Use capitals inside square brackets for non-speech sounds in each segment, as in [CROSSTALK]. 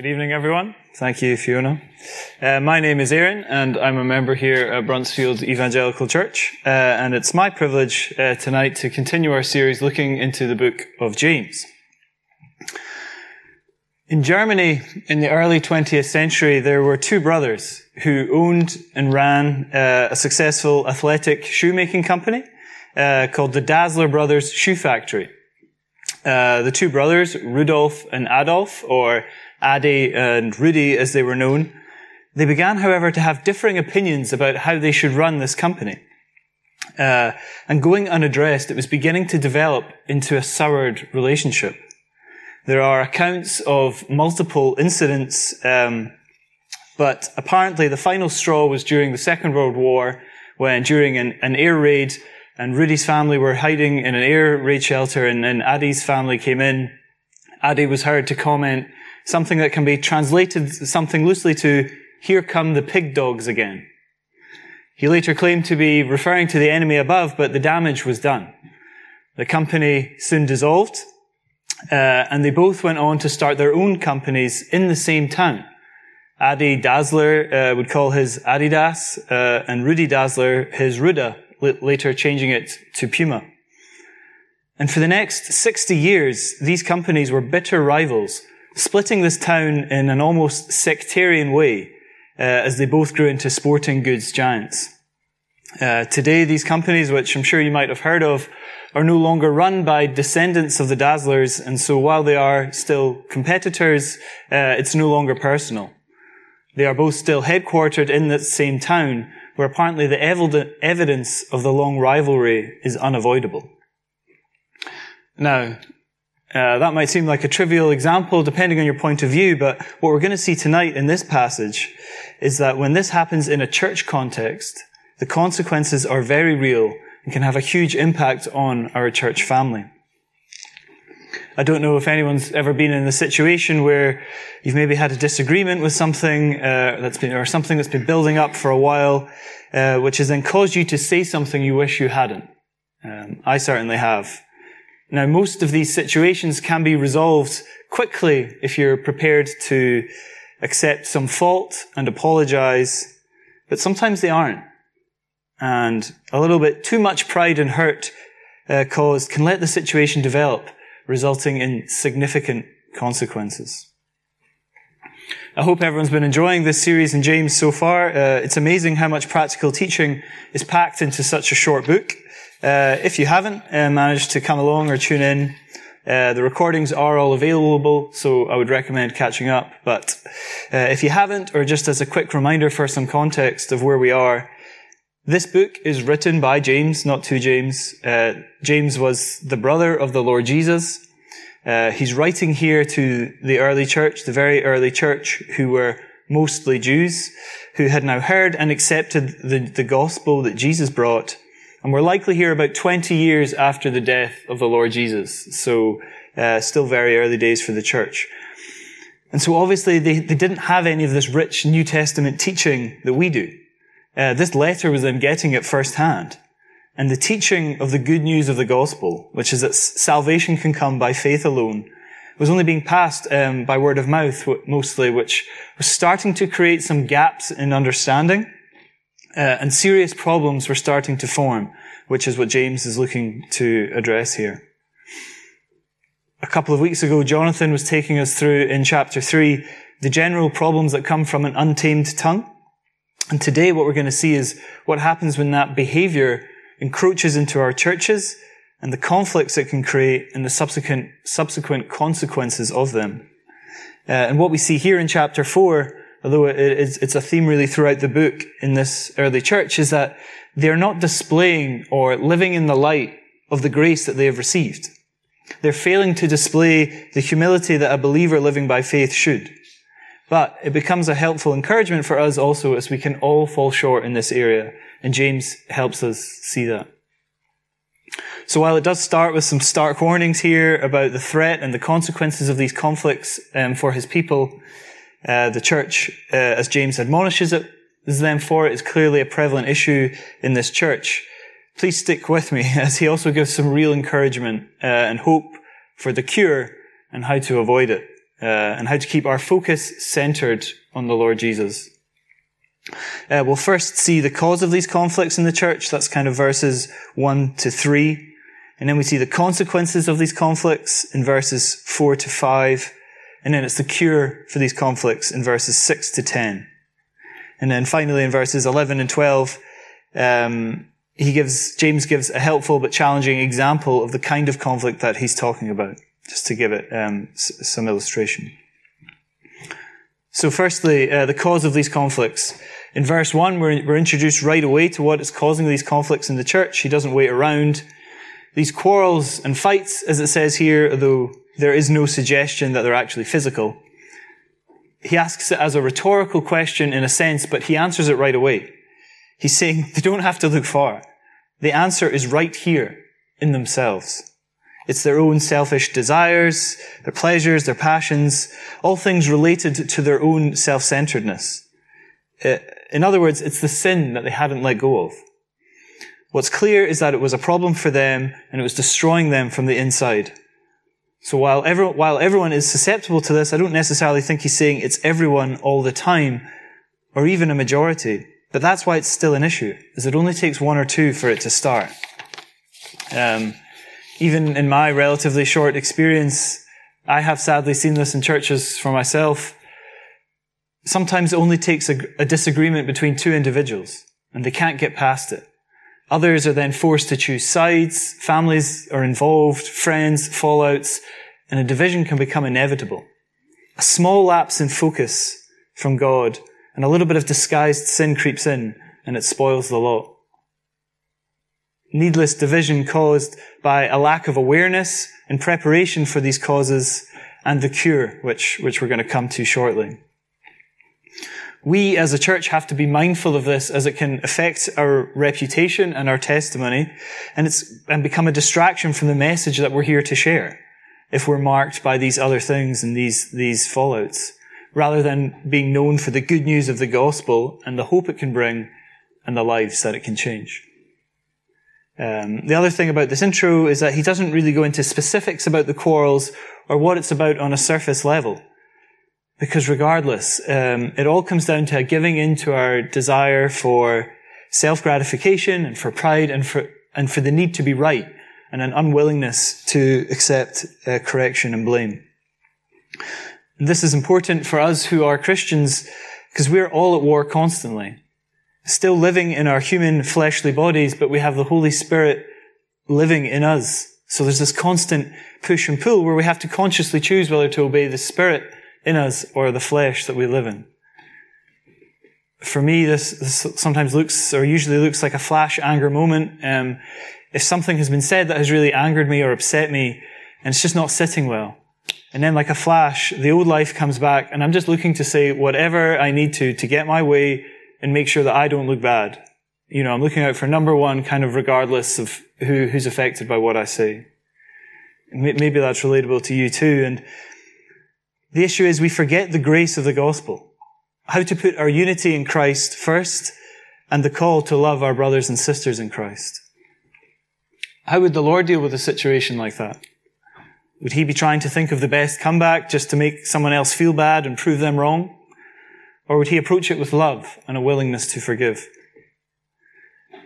Good evening, everyone. Thank you, Fiona. Uh, my name is Aaron, and I'm a member here at Bruntsfield Evangelical Church. Uh, and it's my privilege uh, tonight to continue our series looking into the book of James. In Germany, in the early 20th century, there were two brothers who owned and ran uh, a successful athletic shoemaking company uh, called the Dassler Brothers Shoe Factory. Uh, the two brothers, Rudolf and Adolf, or Adi and Rudy as they were known, they began, however, to have differing opinions about how they should run this company. Uh, and going unaddressed, it was beginning to develop into a soured relationship. There are accounts of multiple incidents, um, but apparently the final straw was during the Second World War, when during an, an air raid, and Rudy's family were hiding in an air raid shelter, and, and Adi's family came in. Adi was heard to comment something that can be translated something loosely to, here come the pig dogs again. He later claimed to be referring to the enemy above, but the damage was done. The company soon dissolved, uh, and they both went on to start their own companies in the same town. Adi Dassler uh, would call his Adidas, uh, and Rudy Dassler his Ruda, later changing it to Puma. And for the next 60 years, these companies were bitter rivals, splitting this town in an almost sectarian way uh, as they both grew into sporting goods giants. Uh, today, these companies, which I'm sure you might have heard of, are no longer run by descendants of the Dasslers, and so while they are still competitors, uh, it's no longer personal. They are both still headquartered in the same town, where apparently the evidence of the long rivalry is unavoidable. Now, uh, that might seem like a trivial example depending on your point of view, but what we're going to see tonight in this passage is that when this happens in a church context, the consequences are very real and can have a huge impact on our church family. I don't know if anyone's ever been in a situation where you've maybe had a disagreement with something uh, that's been, or something that's been building up for a while, uh, which has then caused you to say something you wish you hadn't. Um, I certainly have. Now, most of these situations can be resolved quickly if you're prepared to accept some fault and apologize, but sometimes they aren't. And a little bit too much pride and hurt uh, caused can let the situation develop, resulting in significant consequences. I hope everyone's been enjoying this series in James so far. Uh, it's amazing how much practical teaching is packed into such a short book. Uh, if you haven't uh, managed to come along or tune in, uh, the recordings are all available, so I would recommend catching up. But uh, if you haven't, or just as a quick reminder for some context of where we are, this book is written by James, not to James. Uh, James was the brother of the Lord Jesus. Uh, he's writing here to the early church, the very early church, who were mostly Jews, who had now heard and accepted the, the gospel that Jesus brought and we're likely here about 20 years after the death of the Lord Jesus. So, uh, still very early days for the church. And so obviously they, they didn't have any of this rich New Testament teaching that we do. Uh, this letter was them getting it firsthand. And the teaching of the good news of the gospel, which is that salvation can come by faith alone, was only being passed um, by word of mouth mostly, which was starting to create some gaps in understanding uh, and serious problems were starting to form, which is what James is looking to address here. A couple of weeks ago, Jonathan was taking us through in chapter 3 the general problems that come from an untamed tongue. And today what we're going to see is what happens when that behavior encroaches into our churches and the conflicts it can create and the subsequent, subsequent consequences of them. Uh, and what we see here in chapter 4 although it's a theme really throughout the book in this early church, is that they're not displaying or living in the light of the grace that they have received. They're failing to display the humility that a believer living by faith should. But it becomes a helpful encouragement for us also as we can all fall short in this area. And James helps us see that. So while it does start with some stark warnings here about the threat and the consequences of these conflicts um, for his people, uh, the church, uh, as James admonishes it, them for it is clearly a prevalent issue in this church. Please stick with me [LAUGHS] as he also gives some real encouragement uh, and hope for the cure and how to avoid it. uh, and how to keep our focus centered on the Lord Jesus. Uh, we'll first see the cause of these conflicts in the church. That's kind of verses 1 to 3. And then we see the consequences of these conflicts in verses 4 to 5. And then it's the cure for these conflicts in verses 6 to 10. And then finally in verses 11 and 12, um, he gives, James gives a helpful but challenging example of the kind of conflict that he's talking about, just to give it um, s- some illustration. So firstly, uh, the cause of these conflicts. In verse 1, we're, we're introduced right away to what is causing these conflicts in the church. He doesn't wait around. These quarrels and fights, as it says here, though there is no suggestion that they're actually physical, he asks it as a rhetorical question in a sense, but he answers it right away. He's saying they don't have to look far. The answer is right here in themselves. It's their own selfish desires, their pleasures, their passions, all things related to their own self-centeredness. Uh, in other words, it's the sin that they hadn't let go of. What's clear is that it was a problem for them and it was destroying them from the inside. So while, every, while everyone is susceptible to this, I don't necessarily think he's saying it's everyone all the time or even a majority. But that's why it's still an issue, is it only takes one or two for it to start. Um, even in my relatively short experience, I have sadly seen this in churches for myself. Sometimes it only takes a, a disagreement between two individuals, and they can't get past it. Others are then forced to choose sides, families are involved, friends, fallouts, and a division can become inevitable. A small lapse in focus from God and a little bit of disguised sin creeps in and it spoils the lot. Needless division caused by a lack of awareness and preparation for these causes and the cure, which, which we're going to come to shortly. We as a church have to be mindful of this as it can affect our reputation and our testimony and it's, and become a distraction from the message that we're here to share if we're marked by these other things and these, these fallouts rather than being known for the good news of the gospel and the hope it can bring and the lives that it can change. Um, the other thing about this intro is that he doesn't really go into specifics about the quarrels or what it's about on a surface level. Because regardless, um, it all comes down to giving in to our desire for self-gratification and for pride and for, and for the need to be right and an unwillingness to accept uh, correction and blame. This is important for us who are Christians because we're all at war constantly. Still living in our human fleshly bodies, but we have the Holy Spirit living in us. So there's this constant push and pull where we have to consciously choose whether to obey the Spirit in us or the flesh that we live in. For me, this, this sometimes looks, or usually looks like a flash anger moment. Um, if something has been said that has really angered me or upset me, and it's just not sitting well, and then like a flash, the old life comes back and I'm just looking to say whatever I need to to get my way and make sure that I don't look bad. You know, I'm looking out for number one kind of regardless of who, who's affected by what I say. Maybe that's relatable to you too. And the issue is we forget the grace of the gospel. How to put our unity in Christ first and the call to love our brothers and sisters in Christ. How would the Lord deal with a situation like that? Would he be trying to think of the best comeback just to make someone else feel bad and prove them wrong? Or would he approach it with love and a willingness to forgive?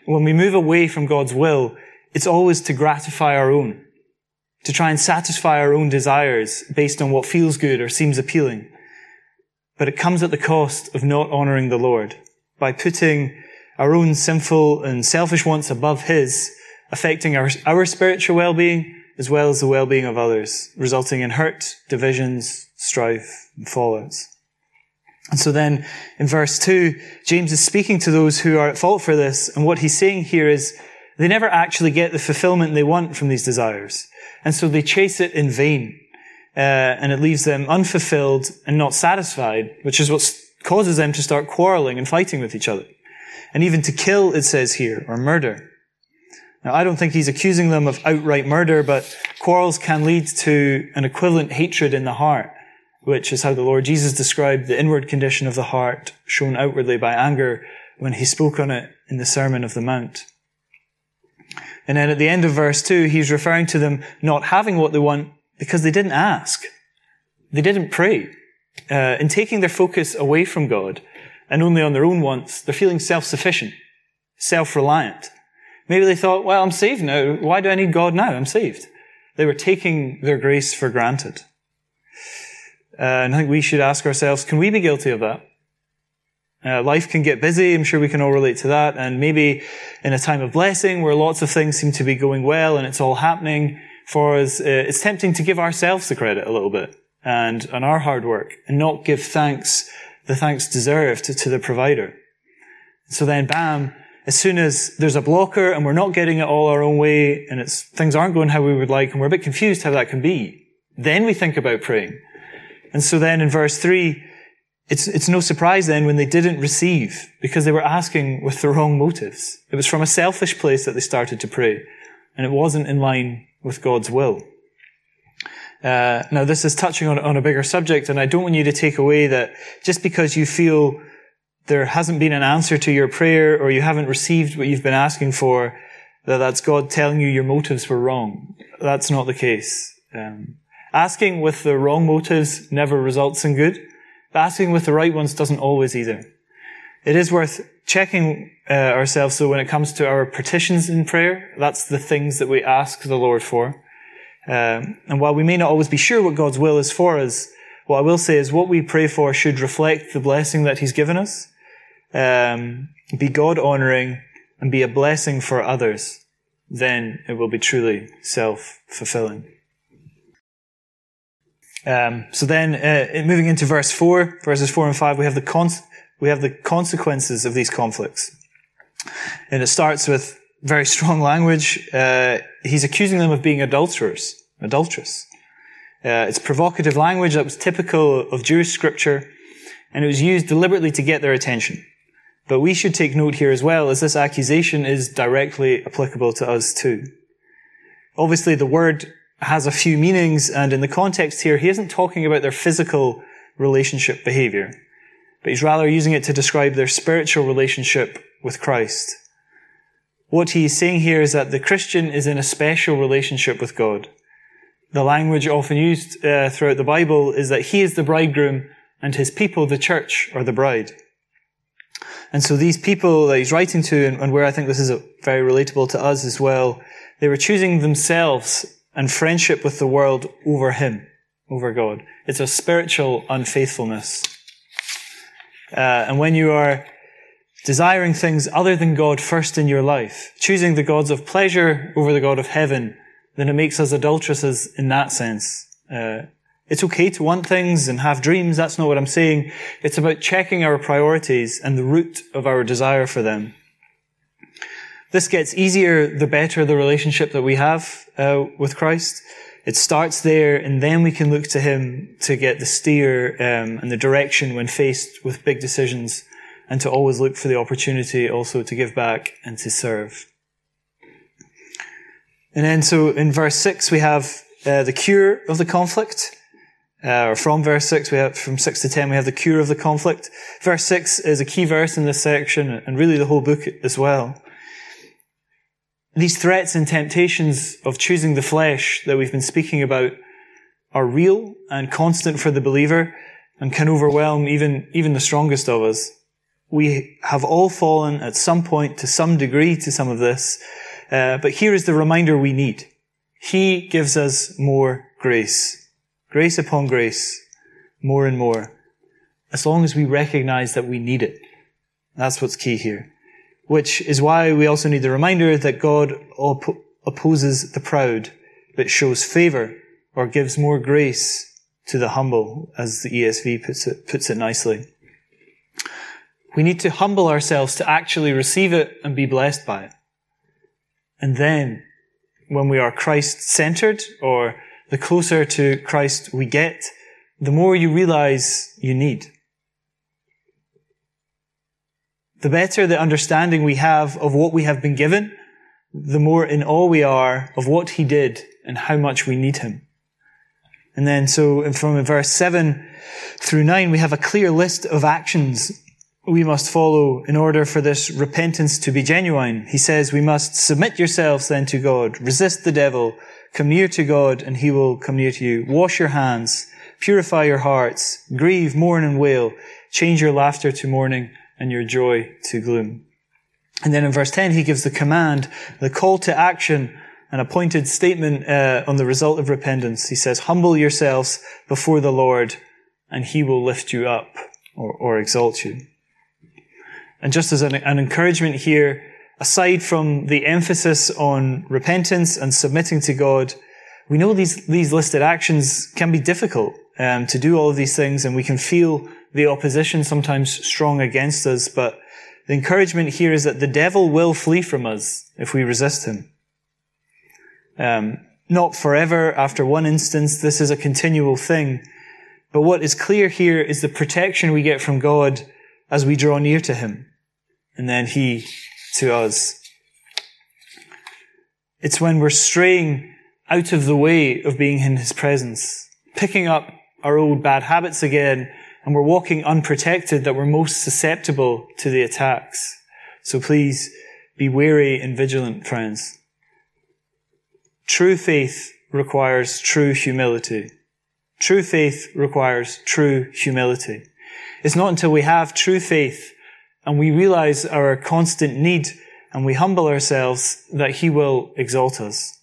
When we move away from God's will, it's always to gratify our own, to try and satisfy our own desires based on what feels good or seems appealing. But it comes at the cost of not honoring the Lord by putting our own sinful and selfish wants above His, affecting our, our spiritual well-being as well as the well-being of others, resulting in hurt, divisions, strife, and fallouts. And so then in verse 2, James is speaking to those who are at fault for this, and what he's saying here is they never actually get the fulfillment they want from these desires. And so they chase it in vain. Uh, and it leaves them unfulfilled and not satisfied, which is what causes them to start quarreling and fighting with each other. And even to kill, it says here, or murder. Now, I don't think he's accusing them of outright murder, but quarrels can lead to an equivalent hatred in the heart, which is how the Lord Jesus described the inward condition of the heart shown outwardly by anger when he spoke on it in the Sermon of the Mount. And then at the end of verse 2, he's referring to them not having what they want because they didn't ask. they didn't pray. Uh, in taking their focus away from God and only on their own wants, they're feeling self-sufficient, self-reliant. Maybe they thought, well, I'm saved now. Why do I need God now? I'm saved. They were taking their grace for granted. Uh, and I think we should ask ourselves, can we be guilty of that? Uh, life can get busy. I'm sure we can all relate to that. And maybe in a time of blessing where lots of things seem to be going well and it's all happening for us, uh, it's tempting to give ourselves the credit a little bit and on our hard work and not give thanks, the thanks deserved to, to the provider. So then, bam, as soon as there's a blocker and we're not getting it all our own way and it's, things aren't going how we would like and we're a bit confused how that can be, then we think about praying. And so then in verse three, it's, it's no surprise then when they didn't receive because they were asking with the wrong motives. It was from a selfish place that they started to pray and it wasn't in line with God's will. Uh, now this is touching on, on a bigger subject and I don't want you to take away that just because you feel there hasn't been an answer to your prayer or you haven't received what you've been asking for, that that's God telling you your motives were wrong. That's not the case. Um, asking with the wrong motives never results in good, asking with the right ones doesn't always either. It is worth checking uh, ourselves so when it comes to our petitions in prayer, that's the things that we ask the Lord for. Um, and while we may not always be sure what God's will is for us, what I will say is what we pray for should reflect the blessing that He's given us um, be God honoring, and be a blessing for others, then it will be truly self fulfilling. Um, so then, uh, moving into verse four, verses four and five, we have the con- we have the consequences of these conflicts, and it starts with very strong language. Uh, he's accusing them of being adulterers, adulteress. Uh, it's provocative language that was typical of Jewish scripture, and it was used deliberately to get their attention. But we should take note here as well, as this accusation is directly applicable to us too. Obviously, the word has a few meanings, and in the context here, he isn't talking about their physical relationship behavior, but he's rather using it to describe their spiritual relationship with Christ. What he's saying here is that the Christian is in a special relationship with God. The language often used uh, throughout the Bible is that he is the bridegroom and his people, the church, are the bride. And so these people that he's writing to, and, and where I think this is very relatable to us as well, they were choosing themselves and friendship with the world over him, over God. It's a spiritual unfaithfulness. Uh, and when you are desiring things other than God first in your life, choosing the gods of pleasure over the God of heaven, then it makes us adulteresses in that sense. Uh, it's okay to want things and have dreams. That's not what I'm saying. It's about checking our priorities and the root of our desire for them. This gets easier the better the relationship that we have uh, with Christ. It starts there, and then we can look to Him to get the steer um, and the direction when faced with big decisions, and to always look for the opportunity also to give back and to serve. And then, so in verse six, we have uh, the cure of the conflict. Uh, or from verse 6, we have, from 6 to 10, we have the cure of the conflict. Verse 6 is a key verse in this section, and really the whole book as well. These threats and temptations of choosing the flesh that we've been speaking about are real and constant for the believer and can overwhelm even, even the strongest of us. We have all fallen at some point to some degree to some of this, uh, but here is the reminder we need. He gives us more grace. Grace upon grace, more and more, as long as we recognize that we need it. That's what's key here. Which is why we also need the reminder that God op- opposes the proud, but shows favor or gives more grace to the humble, as the ESV puts it, puts it nicely. We need to humble ourselves to actually receive it and be blessed by it. And then, when we are Christ centered or the closer to Christ we get, the more you realize you need. The better the understanding we have of what we have been given, the more in awe we are of what He did and how much we need Him. And then, so from verse 7 through 9, we have a clear list of actions we must follow in order for this repentance to be genuine. He says, we must submit yourselves then to God, resist the devil, Come near to God and he will come near to you. Wash your hands, Purify your hearts. Grieve, mourn, and wail. Change your laughter to mourning and your joy to gloom. And then in verse 10, he gives the command, the call to action, an appointed statement uh, on the result of repentance. He says, Humble yourselves before the Lord, and he will lift you up or, or exalt you. And just as an, an encouragement here, aside from the emphasis on repentance and submitting to God, we know these, these listed actions can be difficult um, to do all of these things, and we can feel the opposition sometimes strong against us, but the encouragement here is that the devil will flee from us if we resist him. Um, not forever after one instance, this is a continual thing. But what is clear here is the protection we get from God as we draw near to him. And then he to us. It's when we're straying out of the way of being in his presence, picking up our old bad habits again and we're walking unprotected that we're most susceptible to the attacks. So please be wary and vigilant, friends. True faith requires true humility. True faith requires true humility. It's not until we have true faith and we realize our constant need and we humble ourselves that He will exalt us.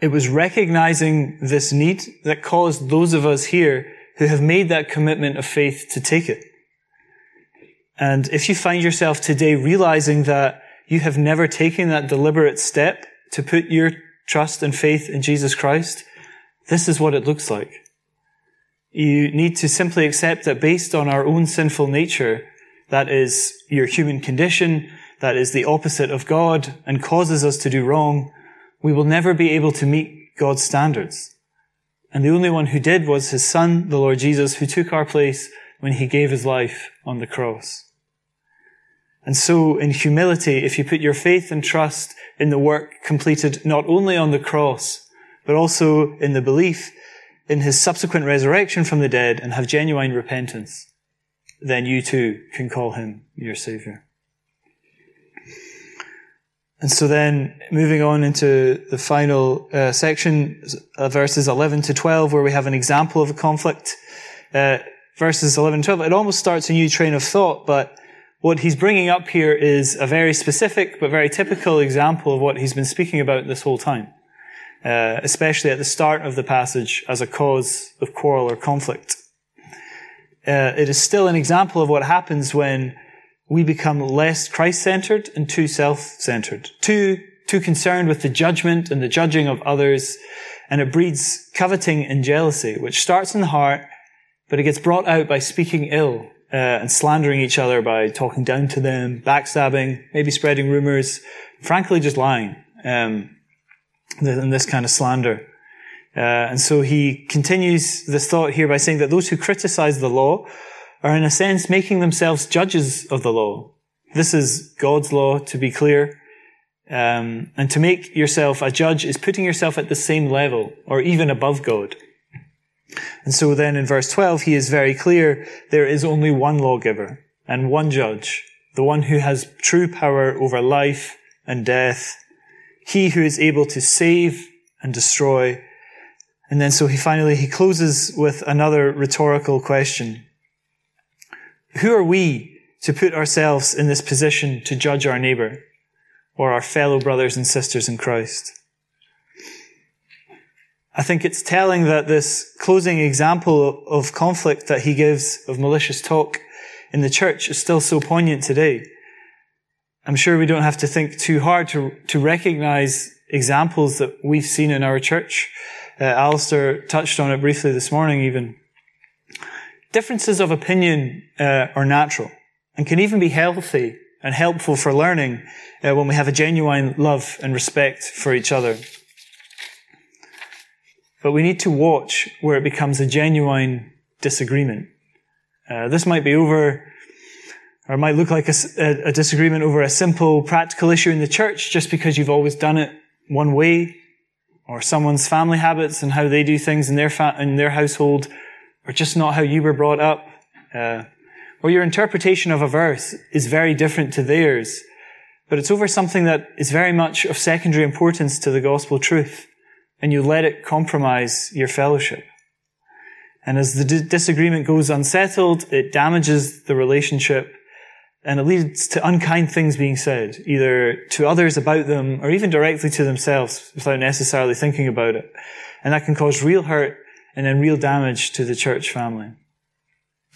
It was recognizing this need that caused those of us here who have made that commitment of faith to take it. And if you find yourself today realizing that you have never taken that deliberate step to put your trust and faith in Jesus Christ, this is what it looks like. You need to simply accept that based on our own sinful nature, that is your human condition, that is the opposite of God and causes us to do wrong, we will never be able to meet God's standards. And the only one who did was his son, the Lord Jesus, who took our place when he gave his life on the cross. And so in humility, if you put your faith and trust in the work completed not only on the cross, but also in the belief in his subsequent resurrection from the dead and have genuine repentance, then you too can call him your savior. And so then moving on into the final uh, section, uh, verses 11 to 12, where we have an example of a conflict. Uh, verses 11 and 12, it almost starts a new train of thought, but what he's bringing up here is a very specific but very typical example of what he's been speaking about this whole time. Uh, especially at the start of the passage as a cause of quarrel or conflict. Uh, it is still an example of what happens when we become less Christ-centered and too self-centered, too, too concerned with the judgment and the judging of others, and it breeds coveting and jealousy, which starts in the heart, but it gets brought out by speaking ill uh, and slandering each other by talking down to them, backstabbing, maybe spreading rumors, frankly just lying, um, in this kind of slander. Uh, and so he continues this thought here by saying that those who criticize the law are in a sense making themselves judges of the law. This is God's law, to be clear. Um, and to make yourself a judge is putting yourself at the same level or even above God. And so then in verse 12, he is very clear there is only one lawgiver and one judge, the one who has true power over life and death, he who is able to save and destroy. And then so he finally, he closes with another rhetorical question. Who are we to put ourselves in this position to judge our neighbor or our fellow brothers and sisters in Christ? I think it's telling that this closing example of conflict that he gives of malicious talk in the church is still so poignant today. I'm sure we don't have to think too hard to, to recognize examples that we've seen in our church. Uh, Alistair touched on it briefly this morning even differences of opinion uh, are natural and can even be healthy and helpful for learning uh, when we have a genuine love and respect for each other. But we need to watch where it becomes a genuine disagreement. Uh, this might be over, or might look like a, a, disagreement over a simple practical issue in the church just because you've always done it one way, or someone's family habits and how they do things in their fa- in their household or just not how you were brought up, uh, or your interpretation of a verse is very different to theirs, but it's over something that is very much of secondary importance to the gospel truth. and you let it compromise your fellowship. And as the disagreement goes unsettled, it damages the relationship and it leads to unkind things being said, either to others about them or even directly to themselves without necessarily thinking about it. And that can cause real hurt and then real damage to the church family.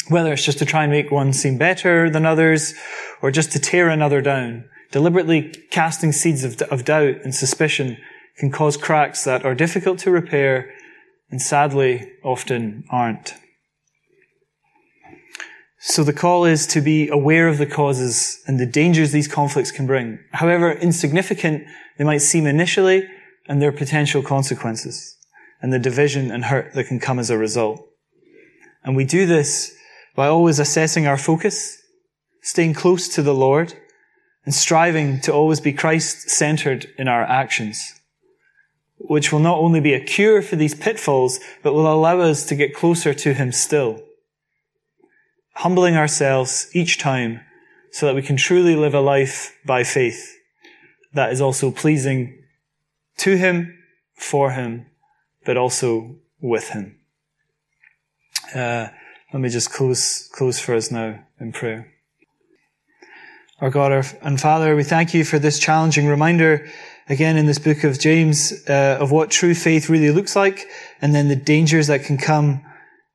Whether it's just to try and make one seem better than others or just to tear another down, deliberately casting seeds of, of doubt and suspicion can cause cracks that are difficult to repair and sadly often aren't. So the call is to be aware of the causes and the dangers these conflicts can bring, however insignificant they might seem initially, and their potential consequences, and the division and hurt that can come as a result. And we do this by always assessing our focus, staying close to the Lord, and striving to always be Christ-centered in our actions which will not only be a cure for these pitfalls, but will allow us to get closer to Him still. Humbling ourselves each time so that we can truly live a life by faith that is also pleasing to Him, for Him, but also with Him. Uh, let me just close, close for us now in prayer. Our God and Father, we thank you for this challenging reminder again in this book of James uh, of what true faith really looks like, and then the dangers that can come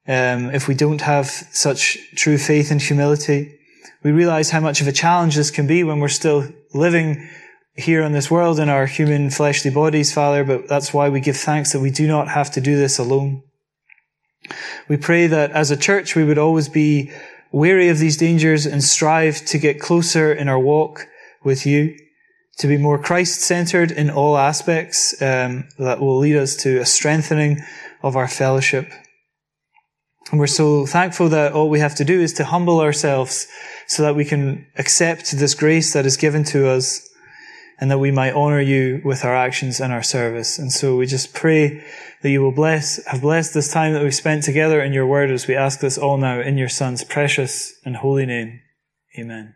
um, if we don't have such true faith and humility. We realize how much of a challenge this can be when we're still living here on this world in our human fleshly bodies, Father, but that's why we give thanks that we do not have to do this alone. We pray that as a church we would always be wary of these dangers and strive to get closer in our walk with you to be more Christ centered in all aspects um, that will lead us to a strengthening of our fellowship. And we're so thankful that all we have to do is to humble ourselves so that we can accept this grace that is given to us and that we might honor you with our actions and our service. And so we just pray that you will bless, have blessed this time that we've spent together in your word as we ask this all now in your son's precious and holy name. Amen.